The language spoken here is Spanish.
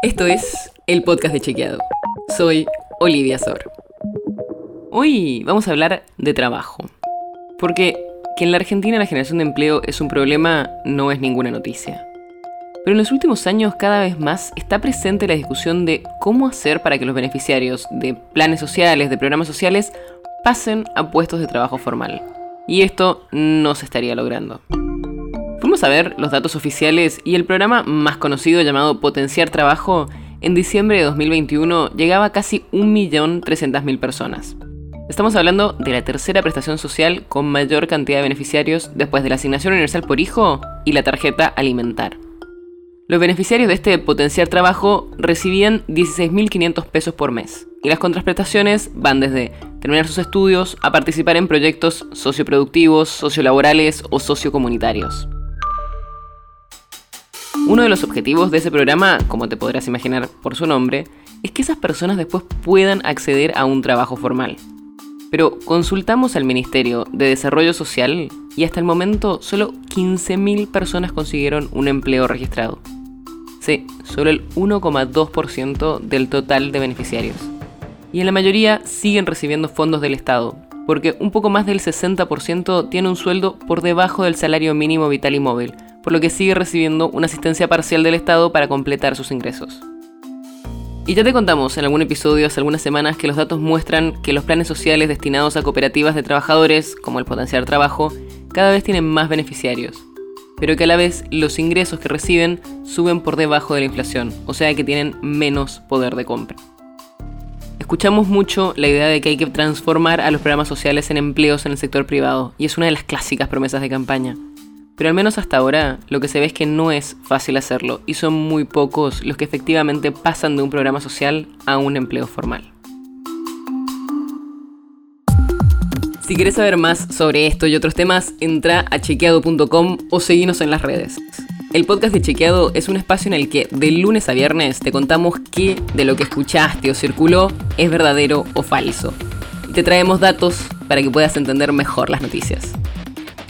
Esto es el podcast de Chequeado. Soy Olivia Sor. Hoy vamos a hablar de trabajo. Porque que en la Argentina la generación de empleo es un problema no es ninguna noticia. Pero en los últimos años cada vez más está presente la discusión de cómo hacer para que los beneficiarios de planes sociales, de programas sociales, pasen a puestos de trabajo formal. Y esto no se estaría logrando. Fuimos a ver los datos oficiales y el programa más conocido llamado Potenciar Trabajo en diciembre de 2021 llegaba a casi 1.300.000 personas. Estamos hablando de la tercera prestación social con mayor cantidad de beneficiarios después de la asignación universal por hijo y la tarjeta alimentar. Los beneficiarios de este potenciar trabajo recibían 16.500 pesos por mes y las contraprestaciones van desde terminar sus estudios a participar en proyectos socioproductivos, sociolaborales o sociocomunitarios. Uno de los objetivos de ese programa, como te podrás imaginar por su nombre, es que esas personas después puedan acceder a un trabajo formal. Pero consultamos al Ministerio de Desarrollo Social y hasta el momento solo 15.000 personas consiguieron un empleo registrado. Sí, solo el 1,2% del total de beneficiarios. Y en la mayoría siguen recibiendo fondos del Estado, porque un poco más del 60% tiene un sueldo por debajo del salario mínimo vital y móvil, por lo que sigue recibiendo una asistencia parcial del Estado para completar sus ingresos. Y ya te contamos en algún episodio hace algunas semanas que los datos muestran que los planes sociales destinados a cooperativas de trabajadores, como el Potenciar Trabajo, cada vez tienen más beneficiarios, pero que a la vez los ingresos que reciben suben por debajo de la inflación, o sea que tienen menos poder de compra. Escuchamos mucho la idea de que hay que transformar a los programas sociales en empleos en el sector privado, y es una de las clásicas promesas de campaña. Pero al menos hasta ahora lo que se ve es que no es fácil hacerlo y son muy pocos los que efectivamente pasan de un programa social a un empleo formal. Si quieres saber más sobre esto y otros temas, entra a chequeado.com o seguinos en las redes. El podcast de Chequeado es un espacio en el que de lunes a viernes te contamos qué de lo que escuchaste o circuló es verdadero o falso. Y te traemos datos para que puedas entender mejor las noticias.